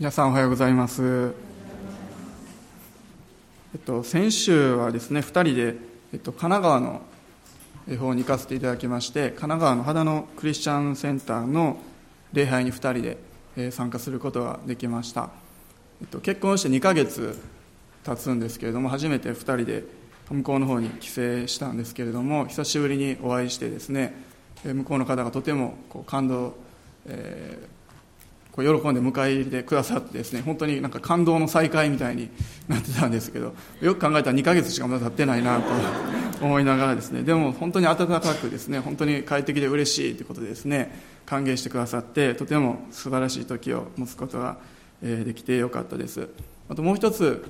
皆さんおはようございます。えっと、先週はですね、2人で、えっと、神奈川の方に行かせていただきまして、神奈川の秦野クリスチャンセンターの礼拝に2人で、え参加することができました。えっと、結婚して2ヶ月経つんですけれども、初めて2人で向こうの方に帰省したんですけれども、久しぶりにお会いしてですね、向こうの方がとてもこう感動、えー喜んで迎え入れてくださってですね本当になんか感動の再会みたいになってたんですけどよく考えたら2ヶ月しかまだ経ってないなと思いながらですねでも本当に温かくですね本当に快適で嬉しいということでですね歓迎してくださってとても素晴らしい時を持つことができてよかったです。あともう一つ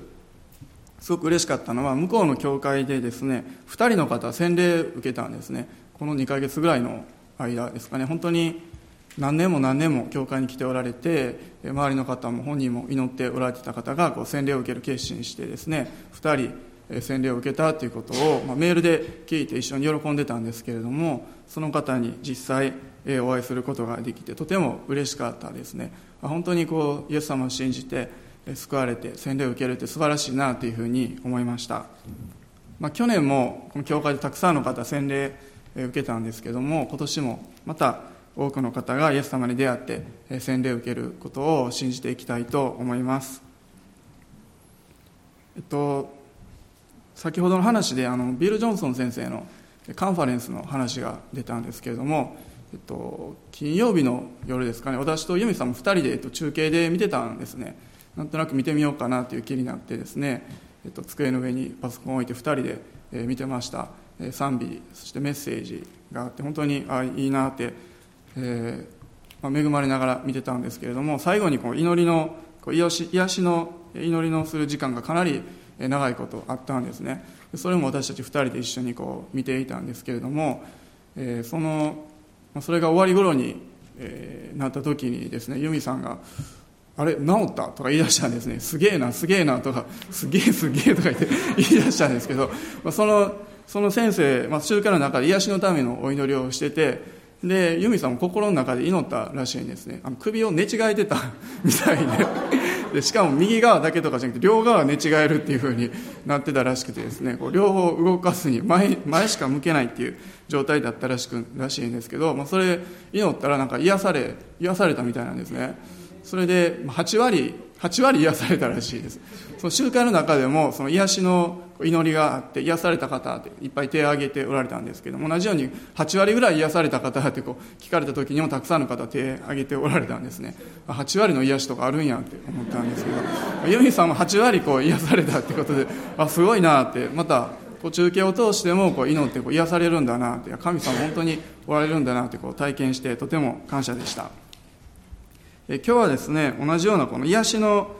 すごく嬉しかったのは向こうの教会でですね2人の方洗礼受けたんですね。この2ヶ月ぐらいの間ですかね。本当に何年も何年も教会に来ておられて周りの方も本人も祈っておられてた方がこう洗礼を受ける決心してですね2人洗礼を受けたということを、まあ、メールで聞いて一緒に喜んでたんですけれどもその方に実際お会いすることができてとても嬉しかったですね。本当にこうイエス様を信じて救われて洗礼を受けるって素晴らしいなというふうに思いました、まあ、去年もこの教会でたくさんの方洗礼受けたんですけども今年もまた多くの方がイエス様に出会って洗礼を受けることを信じていきたいと思います。えっと、先ほどの話であのビル・ジョンソン先生のカンファレンスの話が出たんですけれども、えっと、金曜日の夜ですかね私とユミさんも2人で、えっと、中継で見てたんですねなんとなく見てみようかなという気になってですね、えっと、机の上にパソコンを置いて2人で、え見てましたえ賛美そしてメッセージがあって本当にあいいなってえー、まあ、恵まれながら見てたんですけれども最後にこう祈りのこう癒し癒しの祈りのする時間がかなり長いことあったんですねそれも私たち2人で一緒にこう見ていたんですけれども、えー、そのそれが終わり頃に、えー、なった時にですね由美さんが「あれ治った?」とか言い出したんですね「すげえなすげえな」とか「すげえすげえ」とか言って言い出したんですけど、まあ、そのその先生、まあ、集会の中で癒しのためのお祈りをしててで由美さんも心の中で祈ったらしいんですね。あの首を寝違えてた みたいででしかも右側だけとかじゃなくて両側寝違えるっていうふうになってたらしくてですね。こう両方動かすに前前しか向けないっていう状態だったらしくらしいんですけど、まあ、それ祈ったらなんか癒され癒されたみたいなんですね。それで8割8割癒されたらしいです。その集会の中でもその癒しの祈りがあって癒された方っていっぱい手を挙げておられたんですけども同じように8割ぐらい癒された方ってこう聞かれた時にもたくさんの方手を挙げておられたんですね。8割の癒しとかあるんやって思ったんですけどユミさんも8割こう癒されたってことであすごいなってまたこう中継を通してもこう祈ってこう癒されるんだなって神様本当におられるんだなってこう体験してとても感謝でした。え今日はですね同じようなこの癒しの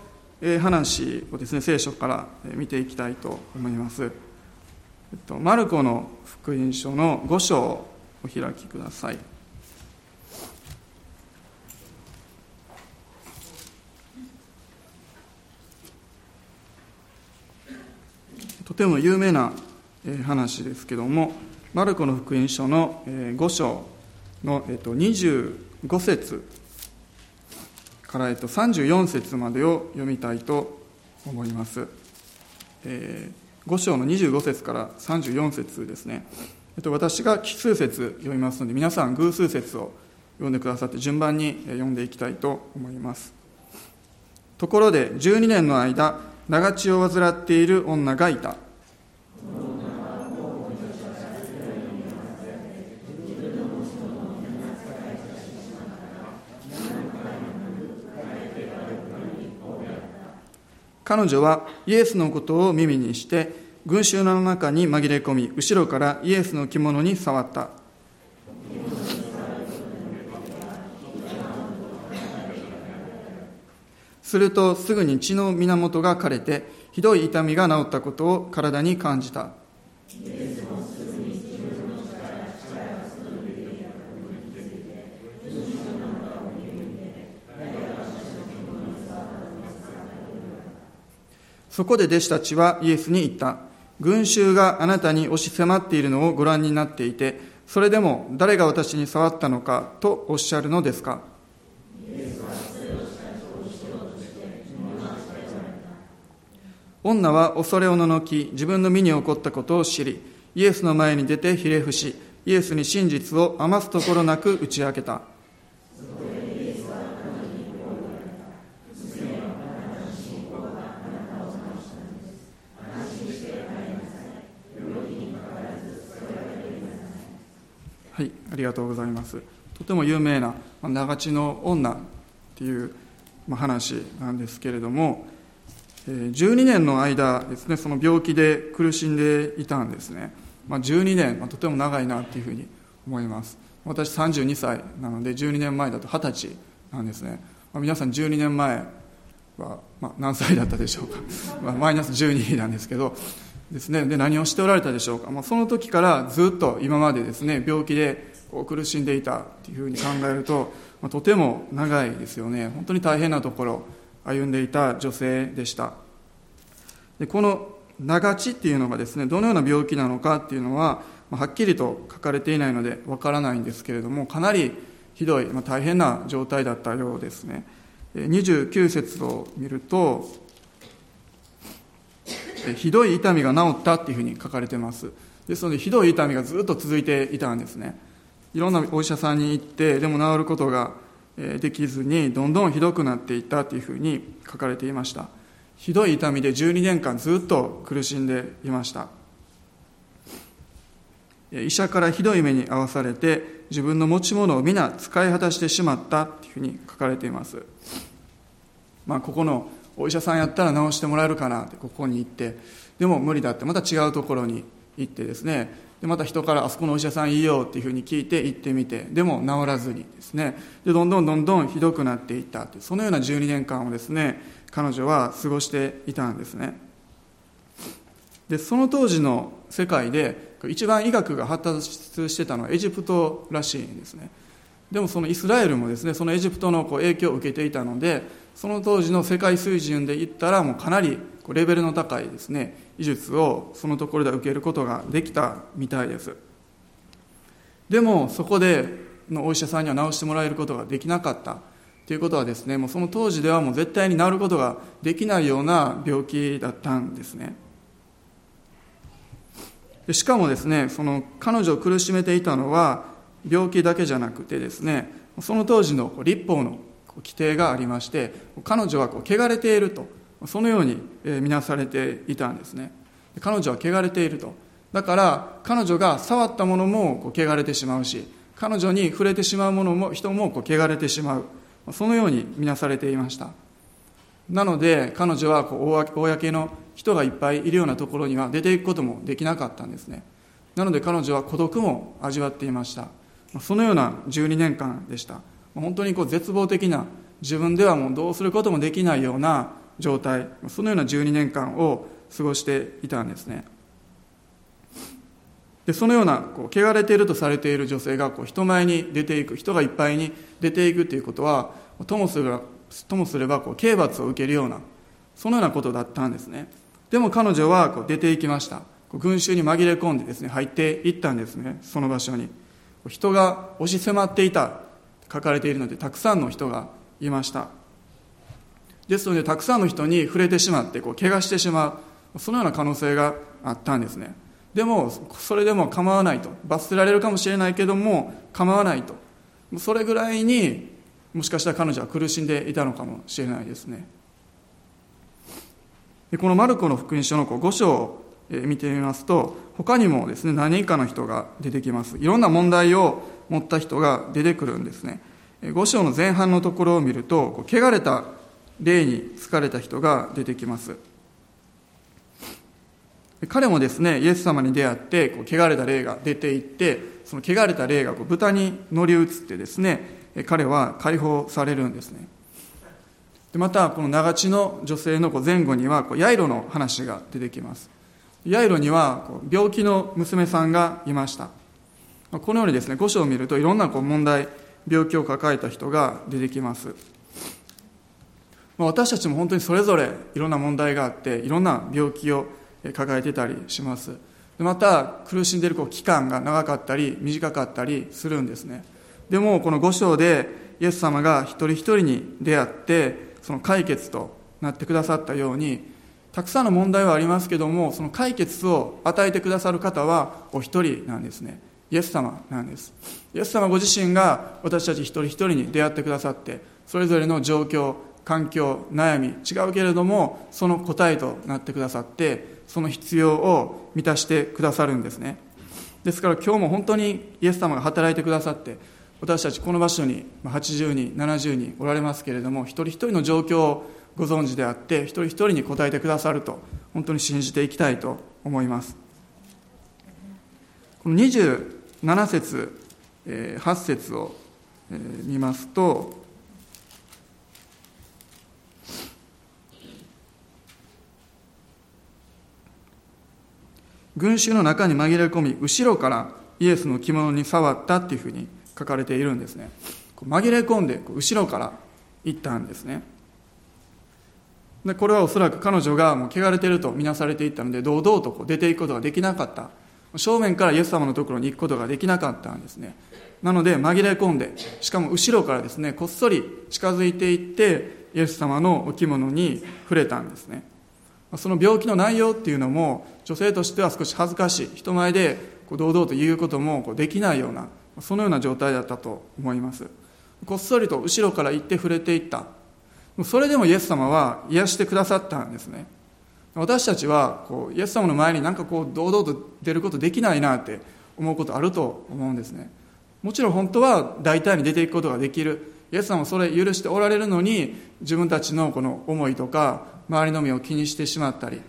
話をですね聖書から見ていきたいと思います、えっと、マルコの福音書の5章をお開きください。とても有名な話ですけどもマルコの福音書の5章の25節から、えっと、34節までを読みたいと思います、えー、5章の25節から34節ですね、えっと、私が奇数節読みますので皆さん偶数節を読んでくださって順番に読んでいきたいと思います。ところで12年の間長血を患っている女がいた。彼女はイエスのことを耳にして群衆の中に紛れ込み後ろからイエスの着物に触った。するとすぐに血の源が枯れてひどい痛みが治ったことを体に感じた。そこで弟子たちはイエスに言った。群衆があなたに押し迫っているのをご覧になっていて、それでも誰が私に触ったのかとおっしゃるのですか？女は恐れおののき、自分の身に起こったことを知り、イエスの前に出てひれ伏し、イエスに真実を余すところなく打ち明けた。はいありがとうございます。とても有名な長地の女っていう話なんですけれども12年の間ですねその病気で苦しんでいたんですね、まあ、12年、ま、とても長いなっていうふうに思います。私32歳なので12年前だと20歳なんですね、まあ、皆さん12年前は、まあ、何歳だったでしょうか、まあ、マイナス12なんですけどですね。で何をしておられたでしょうか、まあ、その時からずっと今までですね病気でこう苦しんでいたっていうふうに考えると、まあ、とても長いですよね。本当に大変なところ歩んでいた女性でした。でこの長血っていうのがですねどのような病気なのかっていうのは、まあ、はっきりと書かれていないのでわからないんですけれどもかなりひどい、まあ、大変な状態だったようですね。29節を見るとひどい痛みが治ったっていうふうに書かれてます。ですのでひどい痛みがずっと続いていたんですね。いろんなお医者さんに行ってでも治ることができずにどんどんひどくなっていったというふうに書かれていました。ひどい痛みで12年間ずっと苦しんでいました。医者からひどい目に遭わされて自分の持ち物を皆使い果たしてしまったというふうに書かれています。まあここのお医者さんやったら治してもらえるかなってここに行って。でも無理だって。また違うところに行ってですね。でまた人からあそこのお医者さんいいよっていうふうに聞いて行ってみて。でも治らずにですね。でどんどんどんどんひどくなっていったって。そのような12年間をですね彼女は過ごしていたんですね。でその当時の世界で一番医学が発達してたのはエジプトらしいんですね。でもそのイスラエルもですねそのエジプトのこう影響を受けていたのでその当時の世界水準で言ったらもうかなりレベルの高いですね医術をそのところで受けることができたみたいです。でもそこでのお医者さんには治してもらえることができなかったということはですねもうその当時ではもう絶対に治ることができないような病気だったんですね。でしかもですねその彼女を苦しめていたのは病気だけじゃなくてですねその当時の立法の規定がありまして彼女はこう汚れているとそのように見なされていたんですね。彼女は汚れていると。だから彼女が触ったものもこう汚れてしまうし彼女に触れてしまうものも人もこう汚れてしまう。そのように見なされていました。なので彼女はこう公の人がいっぱいいるようなところには出ていくこともできなかったんですね。なので彼女は孤独も味わっていました。そのような12年間でした。本当にこう絶望的な自分ではもうどうすることもできないような状態そのような12年間を過ごしていたんですね。でそのようなこう汚れているとされている女性がこう人前に出ていく人がいっぱいに出ていくということはともすればともすればこう刑罰を受けるようなそのようなことだったんですね。でも彼女はこう出ていきました。群衆に紛れ込んでですね入っていったんですねその場所に。人が押し迫っていた書かれているのでたくさんの人がいました。ですのでたくさんの人に触れてしまってこう怪我してしまう。そのような可能性があったんですね。でもそれでも構わないと。罰せられるかもしれないけども構わないと。それぐらいにもしかしたら彼女は苦しんでいたのかもしれないですね。でこのマルコの福音書の5章を見てみますと他にもですね何人かの人が出てきます。いろんな問題を持った人が出てくるんですね。5章の前半のところを見ると汚れた霊に疲れた人が出てきます。彼もですねイエス様に出会ってこう汚れた霊が出ていってその汚れた霊がこう豚に乗り移ってですね彼は解放されるんですね。でまたこの長地の女性のこう前後にはこうヤイロの話が出てきます。ヤイロにはこう病気の娘さんがいました。このようにですね五章を見るといろんなこう問題病気を抱えた人が出てきます。私たちも本当にそれぞれいろんな問題があっていろんな病気を抱えてたりします。また苦しんでいるこう期間が長かったり短かったりするんですね。でもこの5章でイエス様が一人一人に出会ってその解決となってくださったようにたくさんの問題はありますけどもその解決を与えてくださる方はお一人なんですね。イエス様なんです。イエス様ご自身が私たち一人一人に出会ってくださってそれぞれの状況環境悩み違うけれどもその答えとなってくださってその必要を満たしてくださるんですね。ですから今日も本当にイエス様が働いてくださって私たちこの場所に80人70人おられますけれども一人一人の状況をご存知であって一人一人に答えてくださると本当に信じていきたいと思います。この7節8節を見ますと群衆の中に紛れ込み後ろからイエスの着物に触ったっていうふうに書かれているんですね。紛れ込んで後ろから行ったんですね。でこれはおそらく彼女がもう汚れていると見なされていったので堂々とこう出ていくことができなかった正面からイエス様のところに行くことができなかったんですね。なので紛れ込んでしかも後ろからですねこっそり近づいていってイエス様のお着物に触れたんですね。その病気の内容っていうのも女性としては少し恥ずかしい。人前でこう堂々と言うこともできないようなそのような状態だったと思います。こっそりと後ろから行って触れていった。それでもイエス様は癒してくださったんですね。私たちはこうイエス様の前になんかこう堂々と出ることできないなって思うことあると思うんですね。もちろん本当は大胆に出ていくことができる。イエス様はそれ許しておられるのに自分たちのこの思いとか周りの目を気にしてしまったり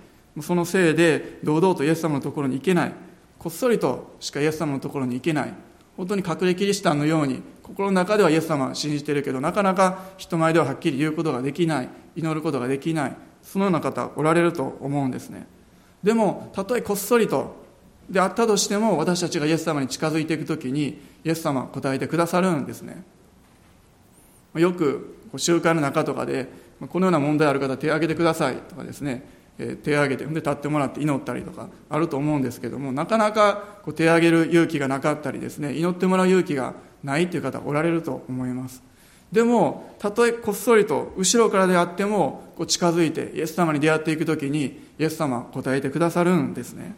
そのせいで堂々とイエス様のところに行けない。こっそりとしかイエス様のところに行けない。本当に隠れキリシタンのように心の中ではイエス様は信じてるけどなかなか人前でははっきり言うことができない。祈ることができない。そのような方おられると思うんですね。でもたとえこっそりとであったとしても私たちがイエス様に近づいていく時にイエス様は答えてくださるんですね。よく集会の中とかでこのような問題ある方手を挙げてくださいとかですね。手を挙げてで立ってもらって祈ったりとかあると思うんですけどもなかなかこう手を挙げる勇気がなかったりですね祈ってもらう勇気がないという方おられると思います。でもたとえこっそりと後ろからであってもこう近づいてイエス様に出会っていく時にイエス様答えてくださるんですね。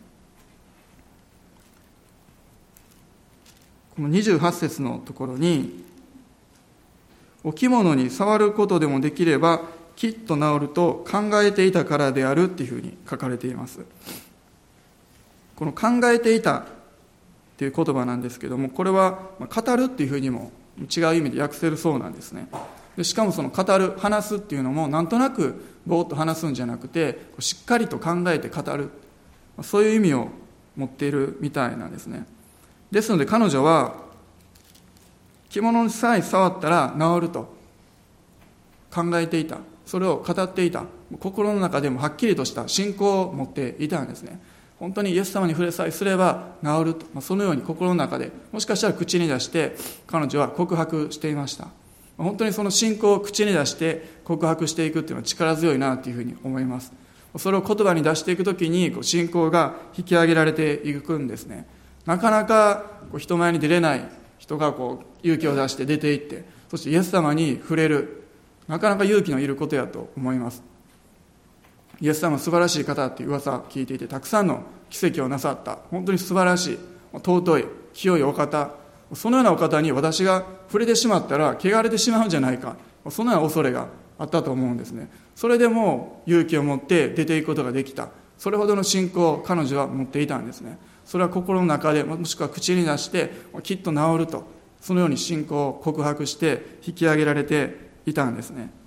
この28節のところにお着物に触ることでもできればきっと治ると考えていたからであるっていうふうに書かれています。この考えていたっていう言葉なんですけどもこれは語るっていうふうにも違う意味で訳せるそうなんですね。でしかもその語る話すっていうのもなんとなくぼーっと話すんじゃなくてしっかりと考えて語る。そういう意味を持っているみたいなんですね。ですので彼女は着物さえ触ったら治ると。考えていた。それを語っていた。心の中でもはっきりとした信仰を持っていたんですね。本当にイエス様に触れさえすれば治ると、まあ、そのように心の中でもしかしたら口に出して彼女は告白していました。本当にその信仰を口に出して告白していくっていうのは力強いなというふうに思います。それを言葉に出していくときに信仰が引き上げられていくんですね。なかなか人前に出れない人がこう勇気を出して出て行ってそしてイエス様に触れる。なかなか勇気のいることやと思います。イエス様素晴らしい方っていう噂を聞いていてたくさんの奇跡をなさった。本当に素晴らしい尊い清いお方。そのようなお方に私が触れてしまったら汚れてしまうんじゃないか。そのような恐れがあったと思うんですね。それでも勇気を持って出ていくことができた。それほどの信仰を彼女は持っていたんですね。それは心の中でもしくは口に出してきっと治ると。そのように信仰を告白して引き上げられていたんですね。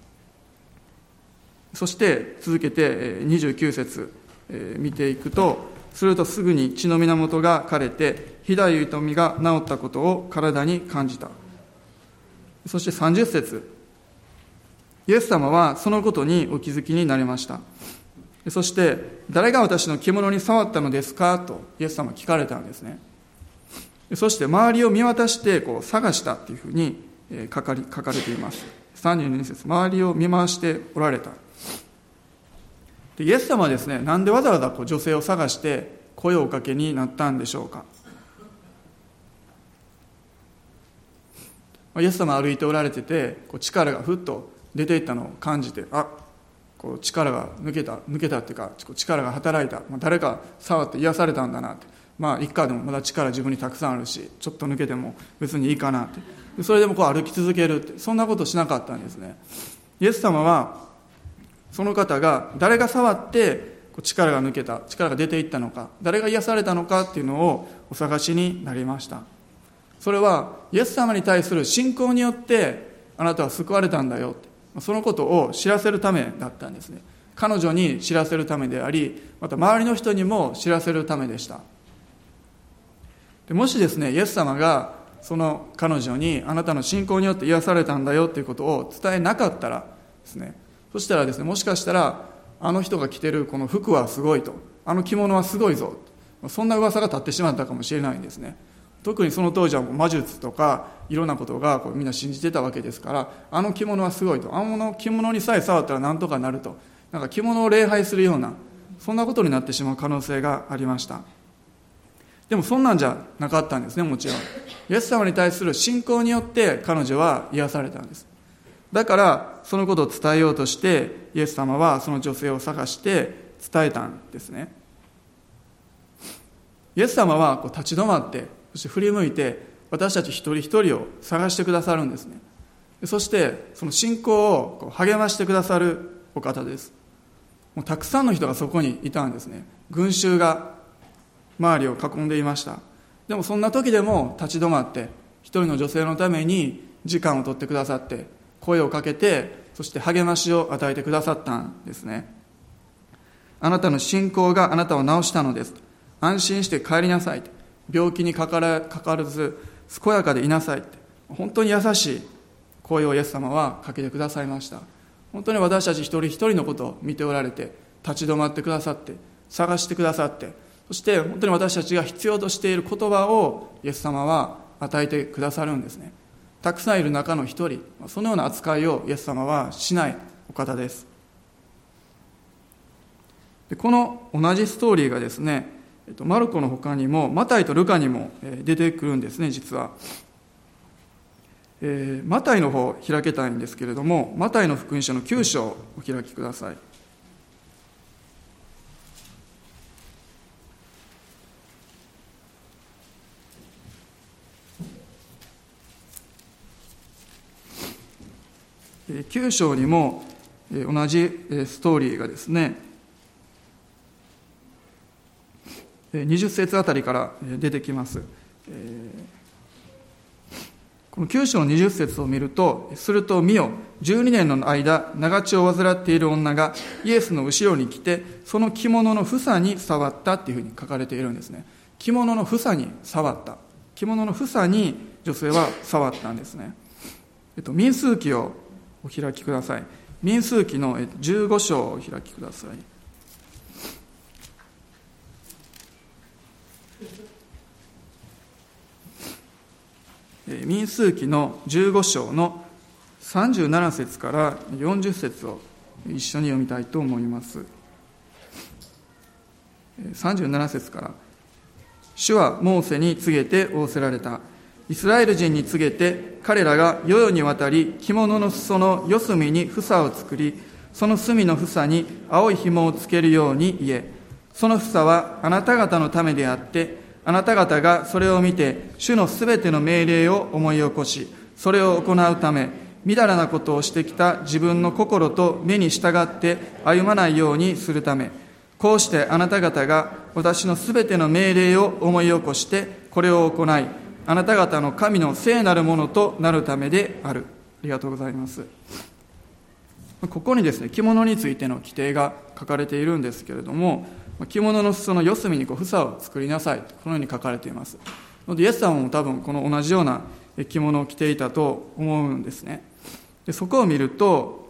そして続けて29節見ていくとするとすぐに血の源が枯れて肥大痛みが治ったことを体に感じた。そして30節イエス様はそのことにお気づきになりました。そして誰が私の着物に触ったのですか？とイエス様聞かれたんですね。そして周りを見渡してこう探したっていうふうに書かれ書かれています。32節周りを見回しておられた。でイエス様はですねなんでわざわざこう女性を探して声をおかけになったんでしょうか。イエス様歩いておられててこう力がふっと出ていったのを感じてあこう力が抜けた抜けたっていうか力が働いた、まあ、誰か触って癒されたんだなって。まあ一回でもまだ力自分にたくさんあるしちょっと抜けても別にいいかなって。それでもこう歩き続けるって。そんなことしなかったんですね。イエス様はその方が誰が触って力が抜けた力が出ていったのか誰が癒されたのかっていうのをお探しになりました。それはイエス様に対する信仰によってあなたは救われたんだよそのことを知らせるためだったんですね。彼女に知らせるためでありまた周りの人にも知らせるためでした。でもしですねイエス様がその彼女にあなたの信仰によって癒されたんだよということを伝えなかったらですねそしたらですねもしかしたらあの人が着てるこの服はすごいと。あの着物はすごいぞ。そんな噂が立ってしまったかもしれないんですね。特にその当時は魔術とかいろんなことがこうみんな信じてたわけですからあの着物はすごいと。あの着物にさえ触ったら何とかなると。なんか着物を礼拝するようなそんなことになってしまう可能性がありました。でもそんなんじゃなかったんですねもちろん。イエス様に対する信仰によって彼女は癒されたんです。だからそのことを伝えようとしてイエス様はその女性を探して伝えたんですね。イエス様はこう立ち止まってそして振り向いて私たち一人一人を探してくださるんですね。そしてその信仰をこう励ましてくださるお方です。もうたくさんの人がそこにいたんですね。群衆が周りを囲んでいました。でもそんな時でも立ち止まって一人の女性のために時間を取ってくださって声をかけてそして励ましを与えてくださったんですね。あなたの信仰があなたを治したのです。安心して帰りなさい。病気にかからかからず健やかでいなさい。って本当に優しい。声をイエス様はかけてくださいました。本当に私たち一人一人のことを見ておられて立ち止まってくださって探してくださってそして本当に私たちが必要としている言葉をイエス様は与えてくださるんですね。たくさんいる中の一人そのような扱いをイエス様はしないお方です。でこの同じストーリーがですねえっと、マルコの他にもマタイとルカにも出てくるんですね実は、えー、マタイの方開けたいんですけれどもマタイの福音書の9章をお開きください。9章にも同じストーリーがですね20節あたりから出てきます。この9章の20節を見ると、すると見よ、12年の間、長血を患っている女がイエスの後ろに来て、その着物の房に触ったっていうふうに書かれているんですね。着物の房に触った。着物の房に女性は触ったんですね。えっと、民数記をお開きください。民数記の15章をお開きください。民数記の15章の37節から40節を一緒に読みたいと思います37節から主はモーセに告げて仰せられたイスラエル人に告げて彼らが世々にわたり着物の裾の四隅に房を作りその隅の房に青い紐をつけるように言え。その房はあなた方のためであってあなた方がそれを見て、主のすべての命令を思い起こし、それを行うため、みだらなことをしてきた自分の心と目に従って歩まないようにするため、こうしてあなた方が私のすべての命令を思い起こして、これを行い、あなた方の神の聖なるものとなるためである。ありがとうございます。ここにですね、着物についての規定が書かれているんですけれども、着物の裾の四隅にこう房を作りなさいとこのように書かれていますのでイエス様も多分この同じような着物を着ていたと思うんですねでそこを見ると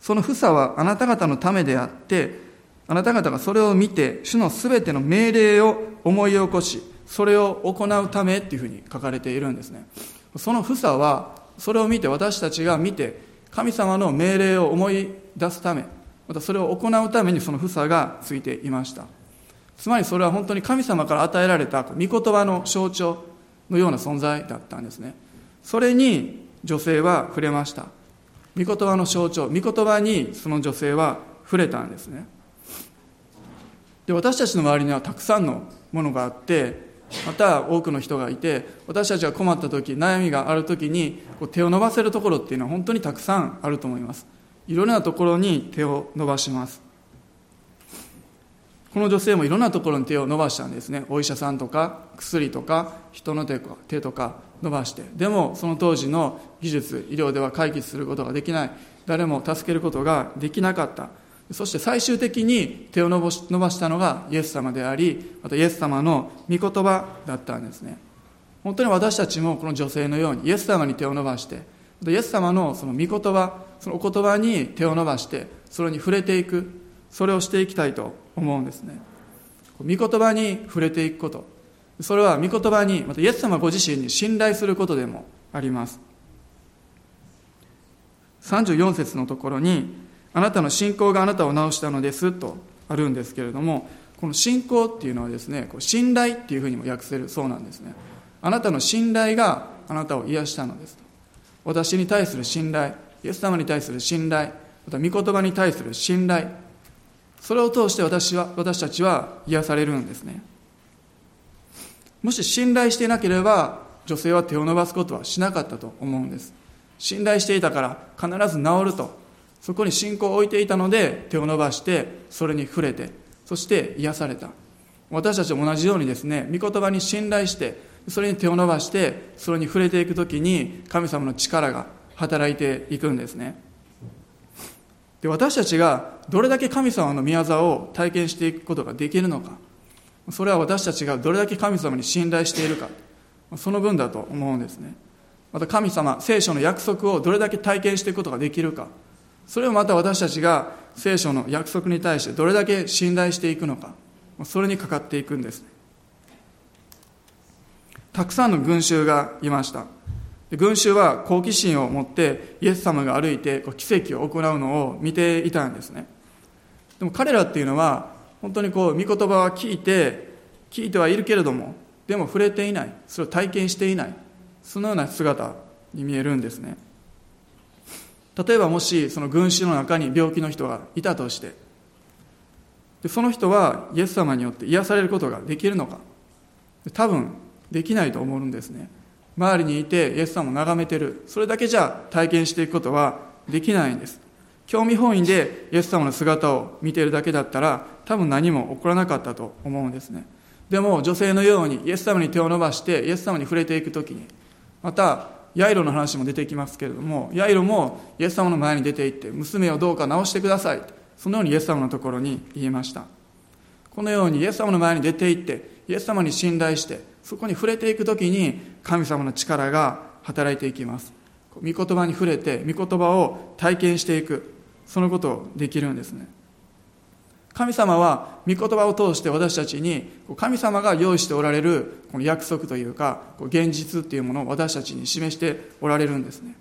その房はあなた方のためであってあなた方がそれを見て主のすべての命令を思い起こしそれを行うためっていうふうに書かれているんですね。その房はそれを見て私たちが見て神様の命令を思い出すためまたそれを行うためにその房がついていました。つまりそれは本当に神様から与えられた御言葉の象徴のような存在だったんですね。それに女性は触れました。御言葉の象徴御言葉にその女性は触れたんですね。で私たちの周りにはたくさんのものがあってまた多くの人がいて私たちが困った時悩みがある時にこう手を伸ばせるところっていうのは本当にたくさんあると思います。いろんなところに手を伸ばします。この女性もいろんなところに手を伸ばしたんですね。お医者さんとか薬とか人の手手とか伸ばして。でもその当時の技術医療では解決することができない。誰も助けることができなかった。そして最終的に手を伸ばしたのがイエス様でありまたイエス様の御言葉だったんですね。本当に私たちもこの女性のようにイエス様に手を伸ばしてイエス様のその御言葉そのお言葉に手を伸ばしてそれに触れていくそれをしていきたいと思うんですね。御言葉に触れていくこと。それは御言葉にまたイエス様ご自身に信頼することでもあります。34節のところにあなたの信仰があなたを治したのですとあるんですけれどもこの信仰っていうのはですね信頼っていうふうにも訳せるそうなんですね。あなたの信頼があなたを癒したのですと。私に対する信頼イエス様に対する信頼また御言葉に対する信頼それを通して私は私たちは癒されるんですね。もし信頼していなければ女性は手を伸ばすことはしなかったと思うんです。信頼していたから必ず治ると。そこに信仰を置いていたので手を伸ばしてそれに触れてそして癒された。私たちも同じようにですね御言葉に信頼してそれに手を伸ばしてそれに触れていく時に神様の力が働いていくんですね。で私たちがどれだけ神様の御業を体験していくことができるのかそれは私たちがどれだけ神様に信頼しているかその分だと思うんですね。また神様聖書の約束をどれだけ体験していくことができるかそれをまた私たちが聖書の約束に対してどれだけ信頼していくのかそれにかかっていくんです。たくさんの群衆がいました。群衆は好奇心を持ってイエス様が歩いて奇跡を行うのを見ていたんですね。でも彼らっていうのは本当にこう御言葉は聞いて聞いてはいるけれどもでも触れていない。それを体験していない。そのような姿に見えるんですね。例えばもしその群衆の中に病気の人がいたとしてでその人はイエス様によって癒されることができるのか。多分できないと思うんですね。周りにいてイエス様を眺めてる。それだけじゃ体験していくことはできないんです。興味本位でイエス様の姿を見ているだけだったら多分何も起こらなかったと思うんですね。でも女性のようにイエス様に手を伸ばしてイエス様に触れていく時にまたヤイロの話も出てきますけれどもヤイロもイエス様の前に出て行って娘をどうか治してくださいそのようにイエス様のところに言いました。このようにイエス様の前に出て行ってイエス様に信頼してそこに触れていく時に神様の力が働いていきます。御言葉に触れて御言葉を体験していくそのことをできるんですね。神様は御言葉を通して私たちに神様が用意しておられるこの約束というか現実っていうものを私たちに示しておられるんですね。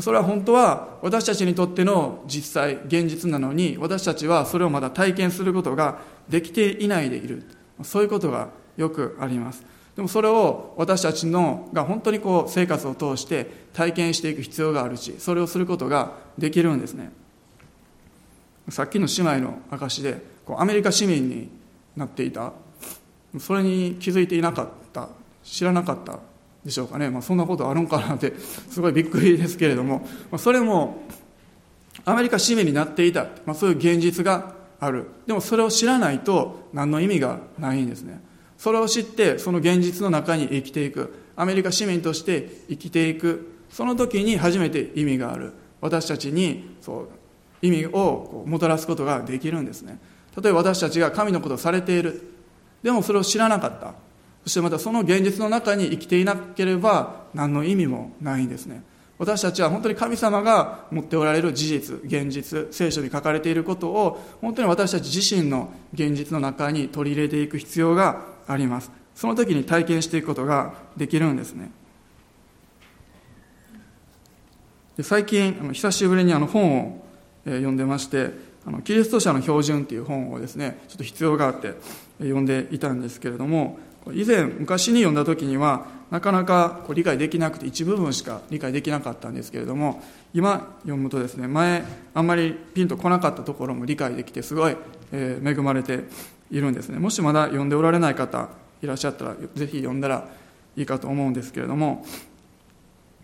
それは本当は私たちにとっての実際現実なのに私たちはそれをまだ体験することができていないでいる。そういうことがよくあります。でもそれを私たちのが本当にこう生活を通して体験していく必要があるしそれをすることができるんですね。さっきの姉妹の証でこうアメリカ市民になっていた。それに気づいていなかった。知らなかったでしょうかね、まあ、そんなことあるんかなってすごいびっくりですけれども、まあ、それもアメリカ市民になっていた、まあ、そういう現実がある。でもそれを知らないと何の意味がないんですね。それを知ってその現実の中に生きていく。アメリカ市民として生きていく。その時に初めて意味がある。私たちにそう意味をもたらすことができるんですね。例えば私たちが神のことをされている。でもそれを知らなかった。そしてまたその現実の中に生きていなければ何の意味もないんですね。私たちは本当に神様が持っておられる事実現実聖書に書かれていることを本当に私たち自身の現実の中に取り入れていく必要があります。その時に体験していくことができるんですね。で最近久しぶりにあの本を読んでましてあのキリスト者の標準っていう本をですねちょっと必要があって読んでいたんですけれども以前昔に読んだ時にはなかなかこう理解できなくて一部分しか理解できなかったんですけれども今読むとですね前あんまりピンとこなかったところも理解できてすごい、え、恵まれているんですね。もしまだ読んでおられない方いらっしゃったらぜひ読んだらいいかと思うんですけれども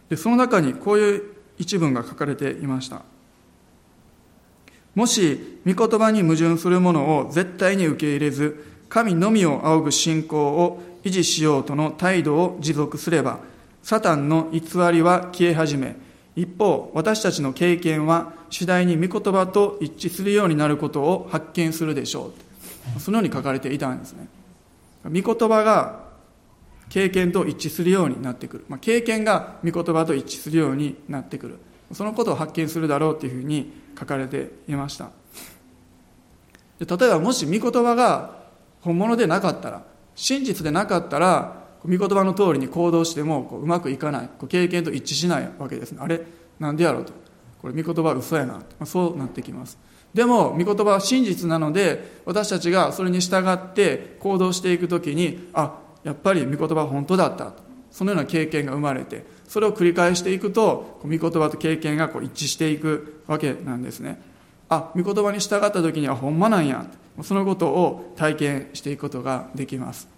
でその中にこういう一文が書かれていました。もし御言葉に矛盾するものを絶対に受け入れず神のみを仰ぐ信仰を維持しようとの態度を持続すればサタンの偽りは消え始め一方私たちの経験は次第に御言葉と一致するようになることを発見するでしょう。そのように書かれていたんですね。御言葉が経験と一致するようになってくる、まあ、経験が御言葉と一致するようになってくる。そのことを発見するだろうというふうに書かれていました。例えばもし御言葉が本物でなかったら真実でなかったら御言葉の通りに行動してもこううまくいかない。こう経験と一致しないわけですね。あれなんでやろうと。これ御言葉は嘘やな、まあ、そうなってきます。でも御言葉は真実なので私たちがそれに従って行動していくときにあやっぱり御言葉は本当だったそのような経験が生まれてそれを繰り返していくと御言葉と経験がこう一致していくわけなんですね。あ御言葉に従った時にはほんまなんや。そのことを体験していくことができます。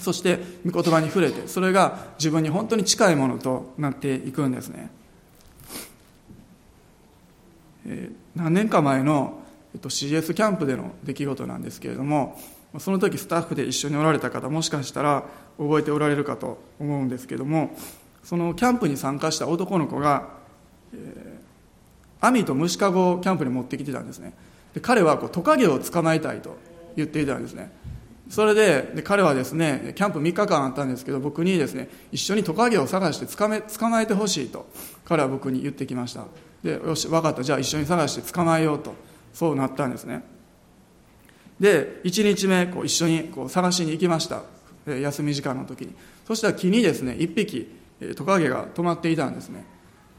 そして御言葉に触れてそれが自分に本当に近いものとなっていくんですね、えー、何年か前の、えっと、CS キャンプでの出来事なんですけれどもその時スタッフで一緒におられた方もしかしたら覚えておられるかと思うんですけどもそのキャンプに参加した男の子が、えー、網と虫かごをキャンプに持ってきてたんですね。で彼はこうトカゲを捕まえたいと言っていたんですね。それでで彼はですねキャンプ3日間あったんですけど僕にですね一緒にトカゲを探して捕め捕まえてほしいと彼は僕に言ってきました。でよし分かった。じゃあ一緒に探して捕まえようとそうなったんですね。で1日目こう一緒にこう探しに行きました。休み時間の時に。そしたら木にですね1匹トカゲが止まっていたんですね。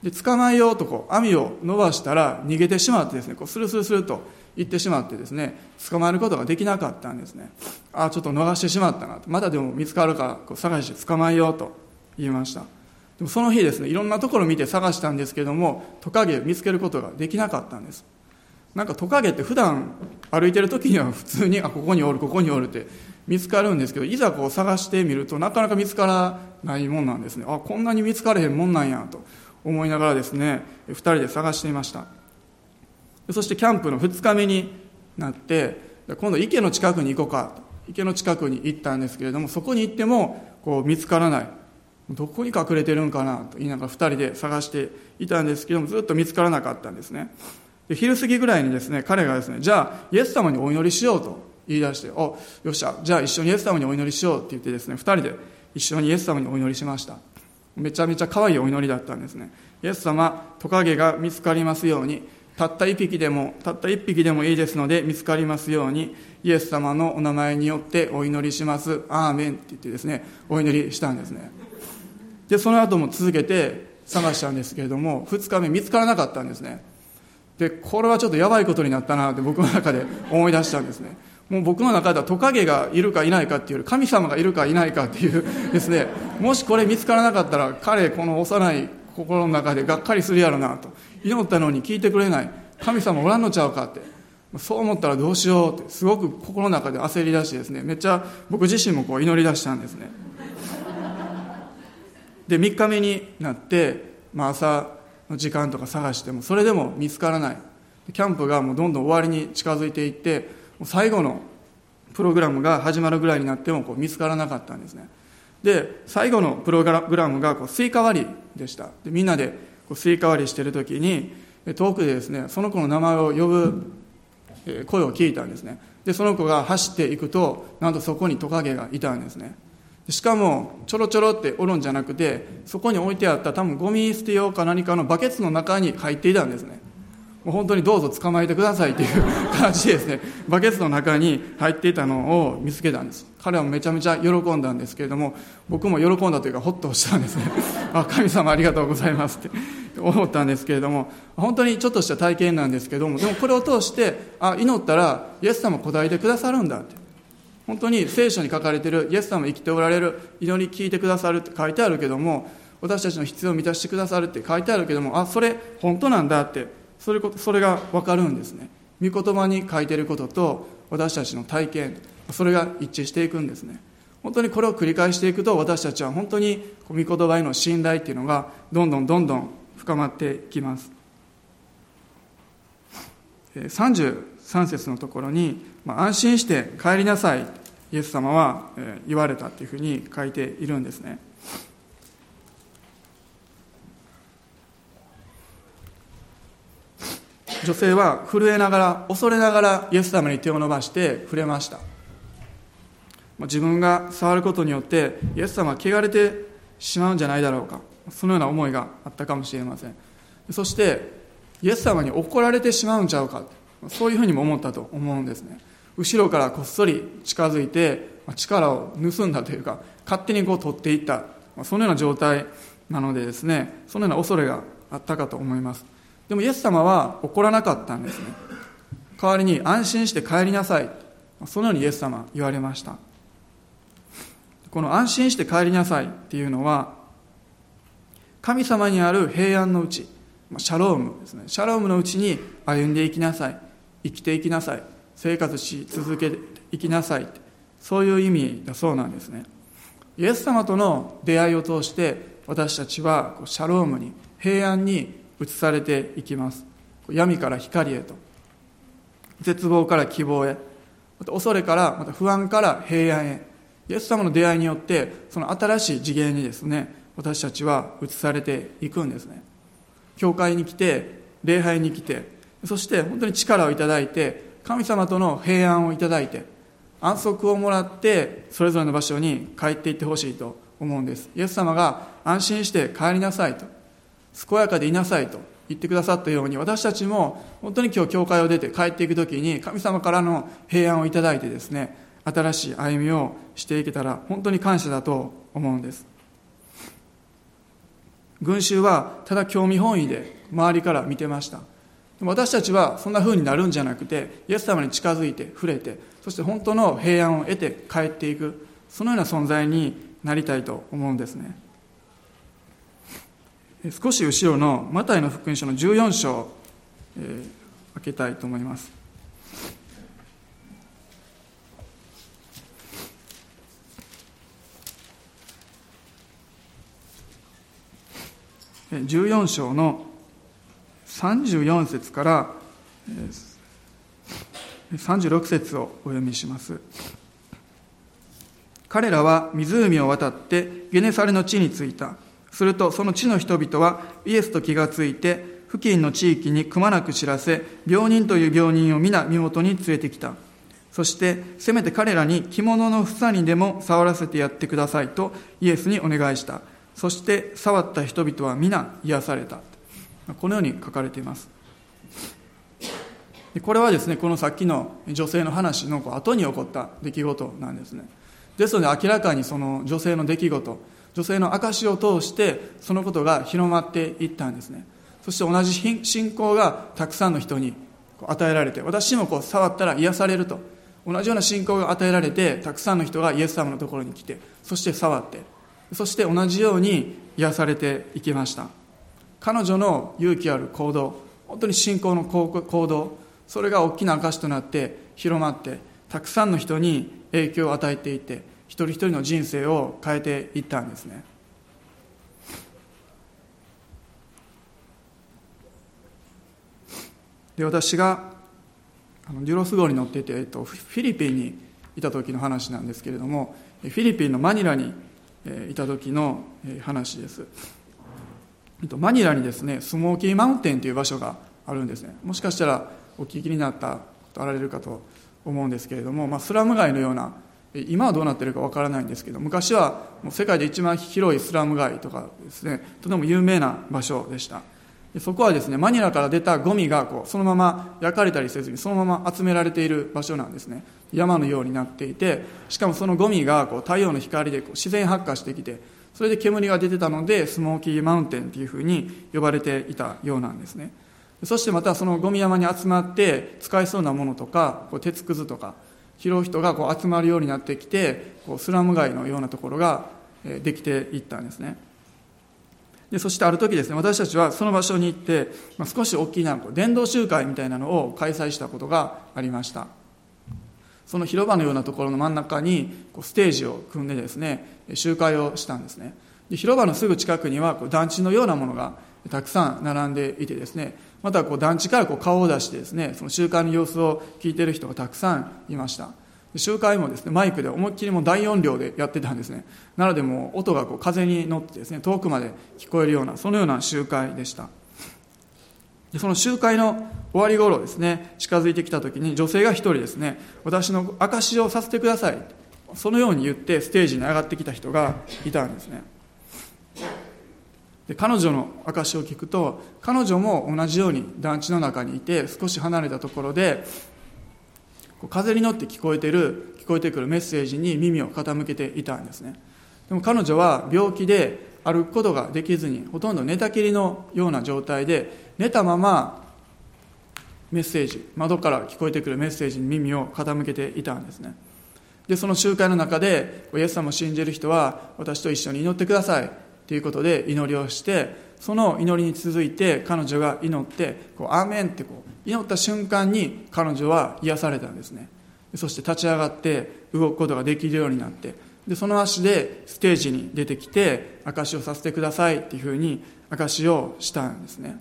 で捕まえようとこう網を伸ばしたら逃げてしまってですねこうスルスルスルと行ってしまってですね捕まえることができなかったんですね。ああちょっと逃してしまったなと。まだでも見つかるからこう探して捕まえようと言いました。でもその日ですねいろんなところ見て探したんですけどもトカゲを見つけることができなかったんです。なんかトカゲって普段歩いてる時には普通にあここにおるここにおるって見つかるんですけどいざこう探してみるとなかなか見つからないもんなんですね。あこんなに見つかれへんもんなんやと思いながらですね2人で探していました。そしてキャンプの2日目になって今度池の近くに行こうかと。池の近くに行ったんですけれどもそこに行ってもこう見つからない。どこに隠れてるんかなと言いながら2人で探していたんですけどもずっと見つからなかったんですね。で昼過ぎぐらいにですね彼がですねじゃあイエス様にお祈りしようと言い出しておよっしゃじゃあ一緒にイエス様にお祈りしようって言ってですね2人で一緒にイエス様にお祈りしました。めちゃめちゃ可愛いお祈りだったんですね。イエス様トカゲが見つかりますようにたった一匹でもたった一匹でもいいですので見つかりますようにイエス様のお名前によってお祈りします。アーメンって言ってですねお祈りしたんですね。でその後も続けて探したんですけれども2日目見つからなかったんですね。でこれはちょっとやばいことになったなって僕の中で思い出したんですね。もう僕の中ではトカゲがいるかいないかっていうより神様がいるかいないかっていうですねもしこれ見つからなかったら彼この幼い心の中でがっかりするやろなと祈ったのに聞いてくれない。神様おらんのちゃうかって。そう思ったらどうしようってすごく心の中で焦り出してですねめっちゃ僕自身もこう祈り出したんですね。で3日目になって、まあ、朝の時間とか探してもそれでも見つからない。キャンプがもうどんどん終わりに近づいていって最後のプログラムが始まるぐらいになってもこう見つからなかったんですね。で最後のプログラムがこうスイカ割りでした。でみんなでこうスイカ割りしてる時に遠くでですねその子の名前を呼ぶ声を聞いたんですね。でその子が走っていくとなんとそこにトカゲがいたんですね。しかもちょろちょろっておるんじゃなくてそこに置いてあった多分ゴミ捨て用か何かのバケツの中に入っていたんですね。もう本当にどうぞ捕まえてくださいっていう感じでですね。バケツの中に入っていたのを見つけたんです。彼はめちゃめちゃ喜んだんですけれども僕も喜んだというかホッとしたんですね。あ神様ありがとうございますって 思ったんですけれども本当にちょっとした体験なんですけどもでもこれを通してあ祈ったらイエス様答えてくださるんだって。本当に聖書に書かれているイエス様生きておられる祈り聞いてくださるって書いてあるけども私たちの必要を満たしてくださるって書いてあるけどもあそれ本当なんだってそれそれが分かるんですね。御言葉に書いてることと私たちの体験それが一致していくんですね。本当にこれを繰り返していくと私たちは本当に御言葉への信頼っていうのがどんどんどんどん深まっていきます。33節のところに、まあ、安心して帰りなさいイエス様は言われたというふうに書いているんですね。女性は震えながら恐れながらイエス様に手を伸ばして触れました。自分が触ることによってイエス様は汚れてしまうんじゃないだろうか。そのような思いがあったかもしれません。そしてイエス様に怒られてしまうんちゃうか。そういうふうにも思ったと思うんですね。後ろからこっそり近づいて力を盗んだというか勝手にこう取っていった。そのような状態なのでですねそのような恐れがあったかと思います。でもイエス様は怒らなかったんですね。代わりに安心して帰りなさい。そのようにイエス様言われました。この安心して帰りなさいっていうのは神様にある平安のうちシャロームですね。シャロームのうちに歩んでいきなさい。生きていきなさい。生活し続けていきなさい。そういう意味だそうなんですね。イエス様との出会いを通して私たちはシャロームに平安に移されていきます。闇から光へと。絶望から希望へ。また恐れからまた不安から平安へ。イエス様の出会いによってその新しい次元にですね私たちは移されていくんですね。教会に来て礼拝に来てそして本当に力をいただいて神様との平安をいただいて安息をもらってそれぞれの場所に帰っていってほしいと思うんです。イエス様が安心して帰りなさいと。健やかでいなさいと言ってくださったように私たちも本当に今日教会を出て帰っていく時に神様からの平安をいただいてですね新しい歩みをしていけたら本当に感謝だと思うんです。群衆はただ興味本位で周りから見てました。でも私たちはそんな風になるんじゃなくてイエス様に近づいて触れてそして本当の平安を得て帰っていくそのような存在になりたいと思うんですね。少し後ろのマタイの福音書の14章、えー、開けたいと思います。14章の34節から36節をお読みします。彼らは湖を渡ってゲネサレの地に着いた。するとその地の人々はイエスと気がついて付近の地域にくまなく知らせ病人という病人を皆身元に連れてきた。そしてせめて彼らに着物の房にでも触らせてやってくださいとイエスにお願いした。そして触った人々は皆癒された。このように書かれています。これはですねこのさっきの女性の話の後に起こった出来事なんですね。ですので明らかにその女性の出来事女性の証を通してそのことが広まっていったんですね。そして同じ信仰がたくさんの人に与えられて私もこう触ったら癒されると。同じような信仰が与えられてたくさんの人がイエス様のところに来てそして触ってそして同じように癒されていきました。彼女の勇気ある行動本当に信仰の行動それが大きな証となって広まってたくさんの人に影響を与えていて一人一人の人生を変えていったんですね。で私があのデュロス号に乗っていて、えっと、フィリピンにいた時の話なんですけれどもフィリピンのマニラにいた時の話です。マニラにですねスモーキーマウンテンという場所があるんですね。もしかしたらお聞きになったことあられるかと思うんですけれども、まあ、スラム街のような今はどうなってるかわからないんですけど昔はもう世界で一番広いスラム街とかですねとても有名な場所でした。そこはですねマニラから出たゴミがこうそのまま焼かれたりせずにそのまま集められている場所なんですね。山のようになっていてしかもそのゴミがこう太陽の光でこう自然発火してきてそれで煙が出てたのでスモーキーマウンテンというふうに呼ばれていたようなんですね。そしてまたそのゴミ山に集まって使えそうなものとかこう鉄くずとか拾う人がこう集まるようになってきてこうスラム街のようなところができていったんですね。でそしてある時ですね私たちはその場所に行って、まあ、少し大きな伝道集会みたいなのを開催したことがありました。その広場のようなところの真ん中にこうステージを組んでですね集会をしたんですね。で広場のすぐ近くにはこう団地のようなものがたくさん並んでいてですねまたこう団地からこう顔を出してですねその集会の様子を聞いている人がたくさんいました。集会もですねマイクで思いっきりも大音量でやってたんですね。なのでもう音がこう風に乗ってですね遠くまで聞こえるようなそのような集会でした。でその集会の終わり頃ですね近づいてきた時に女性が一人ですね私の証をさせてください。そのように言ってステージに上がってきた人がいたんですね。で彼女の証を聞くと彼女も同じように団地の中にいて少し離れたところで風に乗って聞こえてる聞こえてくるメッセージに耳を傾けていたんですね。でも彼女は病気で歩くことができずにほとんど寝たきりのような状態で寝たままメッセージ窓から聞こえてくるメッセージに耳を傾けていたんですね。でその集会の中でイエス様を信じる人は私と一緒に祈ってください。ということで祈りをしてその祈りに続いて彼女が祈ってこうアーメンってこう祈った瞬間に彼女は癒されたんですね。そして立ち上がって動くことができるようになってでその足でステージに出てきて証しをさせてくださいっていうふうに証しをしたんですね。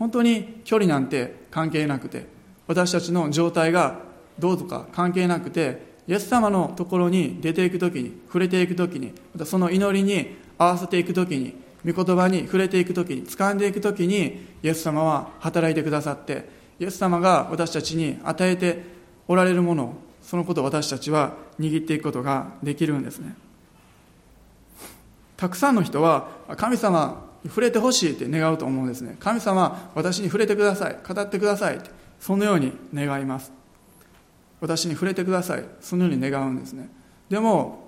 本当に距離なんて関係なくて私たちの状態がどうとか関係なくてイエス様のところに出ていく時に触れていく時にまたその祈りに合わせていく時に御言葉に触れていく時に掴んでいく時にイエス様は働いてくださってイエス様が私たちに与えておられるものをそのことを私たちは握っていくことができるんですね。たくさんの人は神様に触れてほしいって願うと思うんですね。神様私に触れてください語ってくださいってそのように願います。私に触れてくださいそのように願うんですね。でも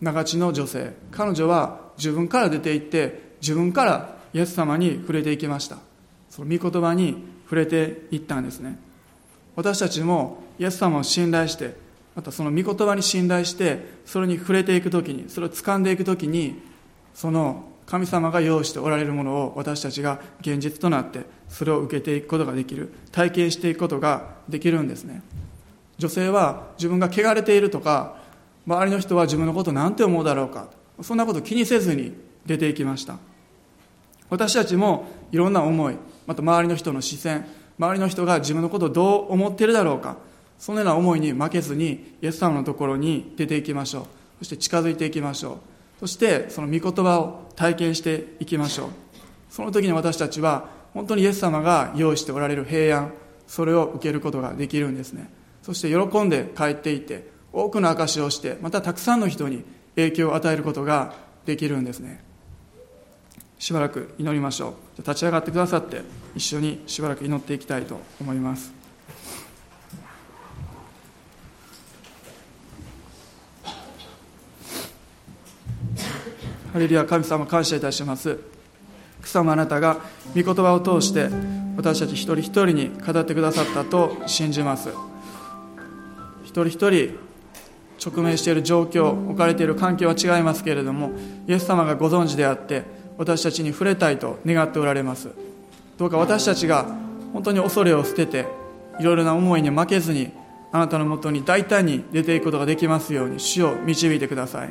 長地の女性彼女は自分から出て行って自分からイエス様に触れていきました。その御言葉に触れていったんですね。私たちもイエス様を信頼してまたその御言葉に信頼してそれに触れていく時にそれを掴んでいく時にその神様が用意しておられるものを私たちが現実となってそれを受けていくことができる体験していくことができるんですね。女性は自分が汚れているとか周りの人は自分のこと何て思うだろうかそんなこと気にせずに出ていきました。私たちもいろんな思いまた周りの人の視線周りの人が自分のことをどう思ってるだろうかそのような思いに負けずにイエス様のところに出ていきましょう。そして近づいていきましょう。そしてその御言葉を体験していきましょう。その時に私たちは本当にイエス様が用意しておられる平安それを受けることができるんですね。そして喜んで帰っていって多くの証しをしてまたたくさんの人に影響を与えることができるんですね。しばらく祈りましょう。立ち上がってくださって一緒にしばらく祈っていきたいと思います。ハレルヤ神様感謝いたします。草もあなたが御言葉を通して私たち一人一人に語ってくださったと信じます。一人一人直面している状況置かれている環境は違いますけれどもイエス様がご存知であって私たちに触れたいと願っておられます。どうか私たちが本当に恐れを捨てていろいろな思いに負けずにあなたのもとに大胆に出ていくことができますように主を導いてください。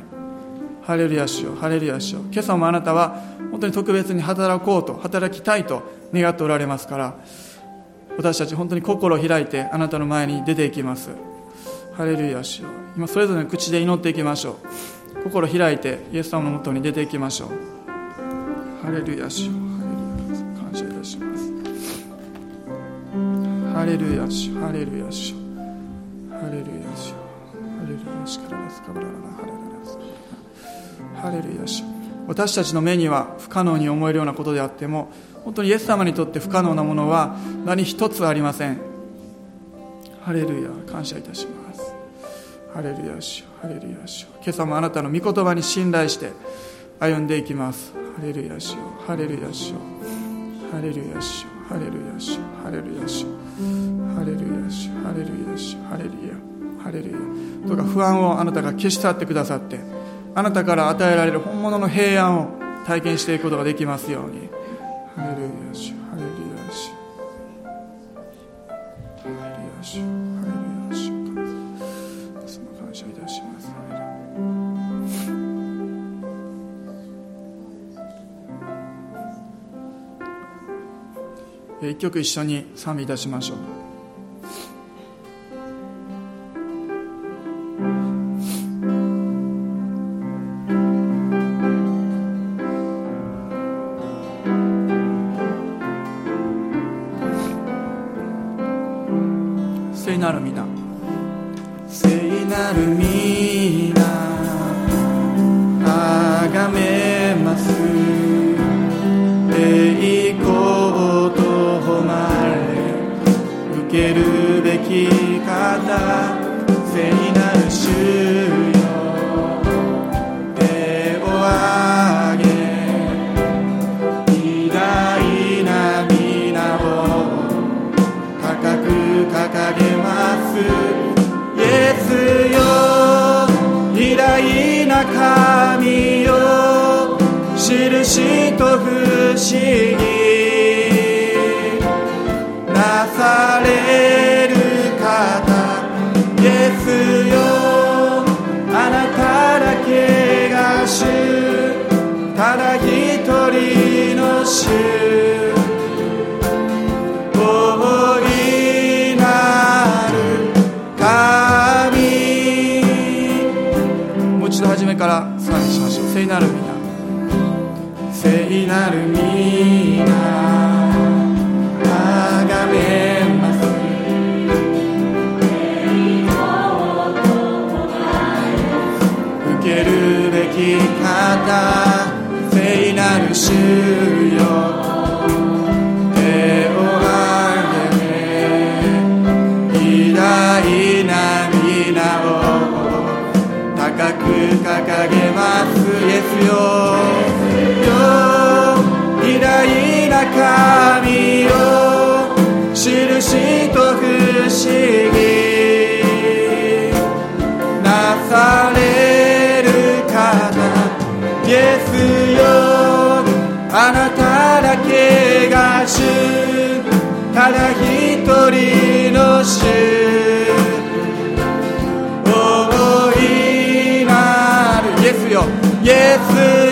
ハレルヤ主よハレルヤ主よ。今朝もあなたは本当に特別に働こうと働きたいと願っておられますから私たち本当に心を開いてあなたの前に出ていきます。ハレルヤ主よ。今それぞれの口で祈っていきましょう。心開いてイエス様のもとに出ていきましょう。ハレルヤ主。よ感謝いたします。ハレルヤ主。ハレルヤ主。ハレルヤ主。ハレルヤ主からです。かブララハレルヤ主。ハレルヤ主。私たちの目には不可能に思えるようなことであっても本当にイエス様にとって不可能なものは何一つありません。ハレルヤ。感謝いたします。ハレルヤ主ハレルヤ主今朝もあなたの御言葉に信頼して歩んでいきます。ハレルヤ主ハレルヤ主ハレルヤ主ハレルヤ主ハレルヤ主ハレルヤ主ハレルヤ主ハレルヤハレルヤどうか不安をあなたが消し去ってくださってあなたから与えられる本物の平安を体験していくことができますように。ハレルヤ主ハレルヤ主ハレルヤ主一曲一緒に賛美いたしましょう。れから賛美しましょう聖なる皆聖なる皆。あがめます。受けるべき方。聖なる主。よ偉大な神よ印と不思議なされる方イエスよあなただけが主ただ一人の主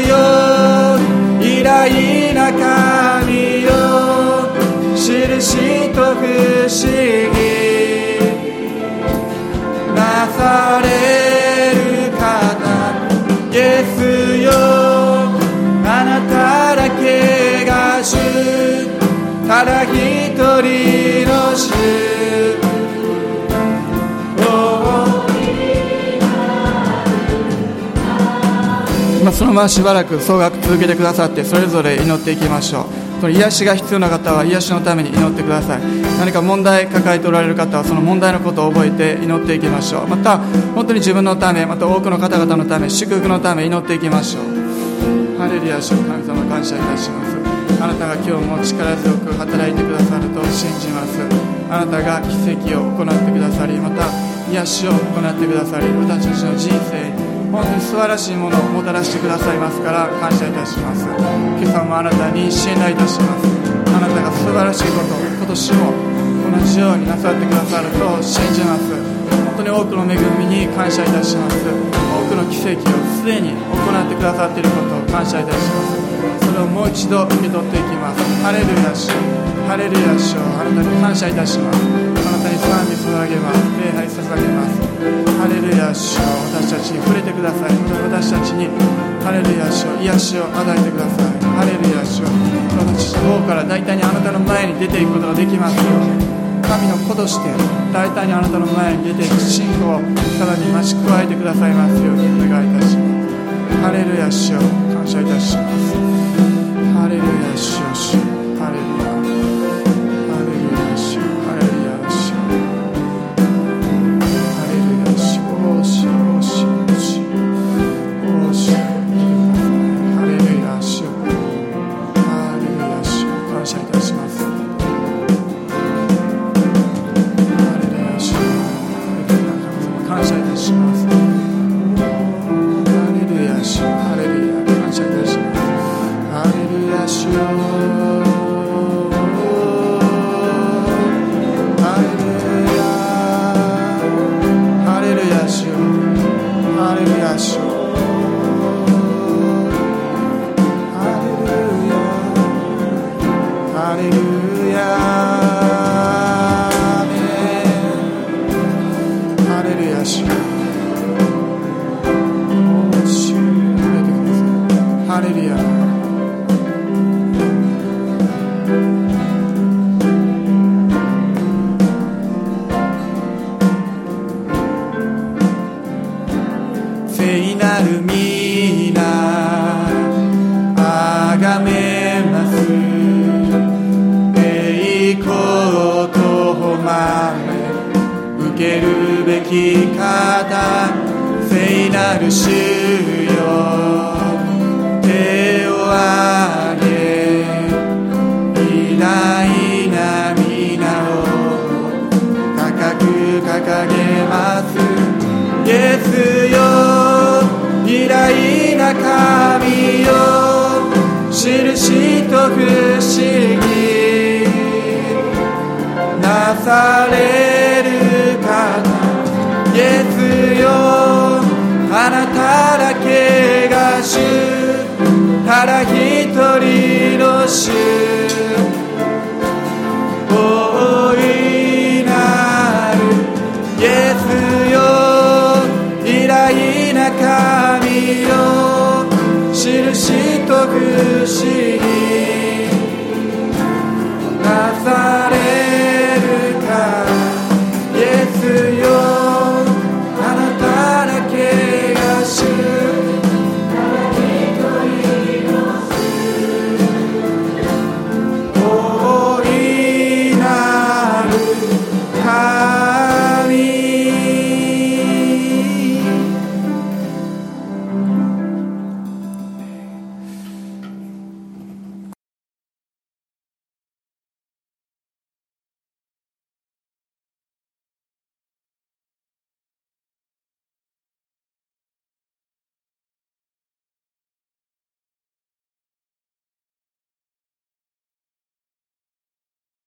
よい偉大な神よ印と不思議なされるかなイよあなただけが主ただ一人の主そのまましばらく総額続けてくださってそれぞれ祈っていきましょう。この癒しが必要な方は癒しのために祈ってください。何か問題抱えておられる方はその問題のことを覚えて祈っていきましょう。また本当に自分のためまた多くの方々のため祝福のため祈っていきましょう。ハレルヤ主神様感謝いたします。あなたが今日も力強く働いてくださると信じます。あなたが奇跡を行ってくださりまた癒しを行ってくださり私たちの人生に本当に素晴らしいものをもたらしてくださいますから感謝いたします。今朝もあなたに信頼いたします。あなたが素晴らしいこと今年も同じようになさってくださると信じます。本当に多くの恵みに感謝いたします。多くの奇跡をすでに行ってくださっていることを感謝いたします。それをもう一度受け取っていきます。ハレルヤ主ハレルヤ主をあなたに感謝いたします。賛美捧げます礼拝捧げますハレルヤ主を私たちに触れてください私たちにハレルヤ主を癒しを与えてくださいハレルヤ主を私たちの方から大胆にあなたの前に出ていくことができますように神の子として大胆にあなたの前に出ていく信仰をさらに増し加えてくださいますようにお願いいたしますハレルヤ主を感謝いたします。ハレルヤ主を主掲げますイエスよ偉大な神よ印と不思議なされる方イエスよあなただけが主。ただ一人の主。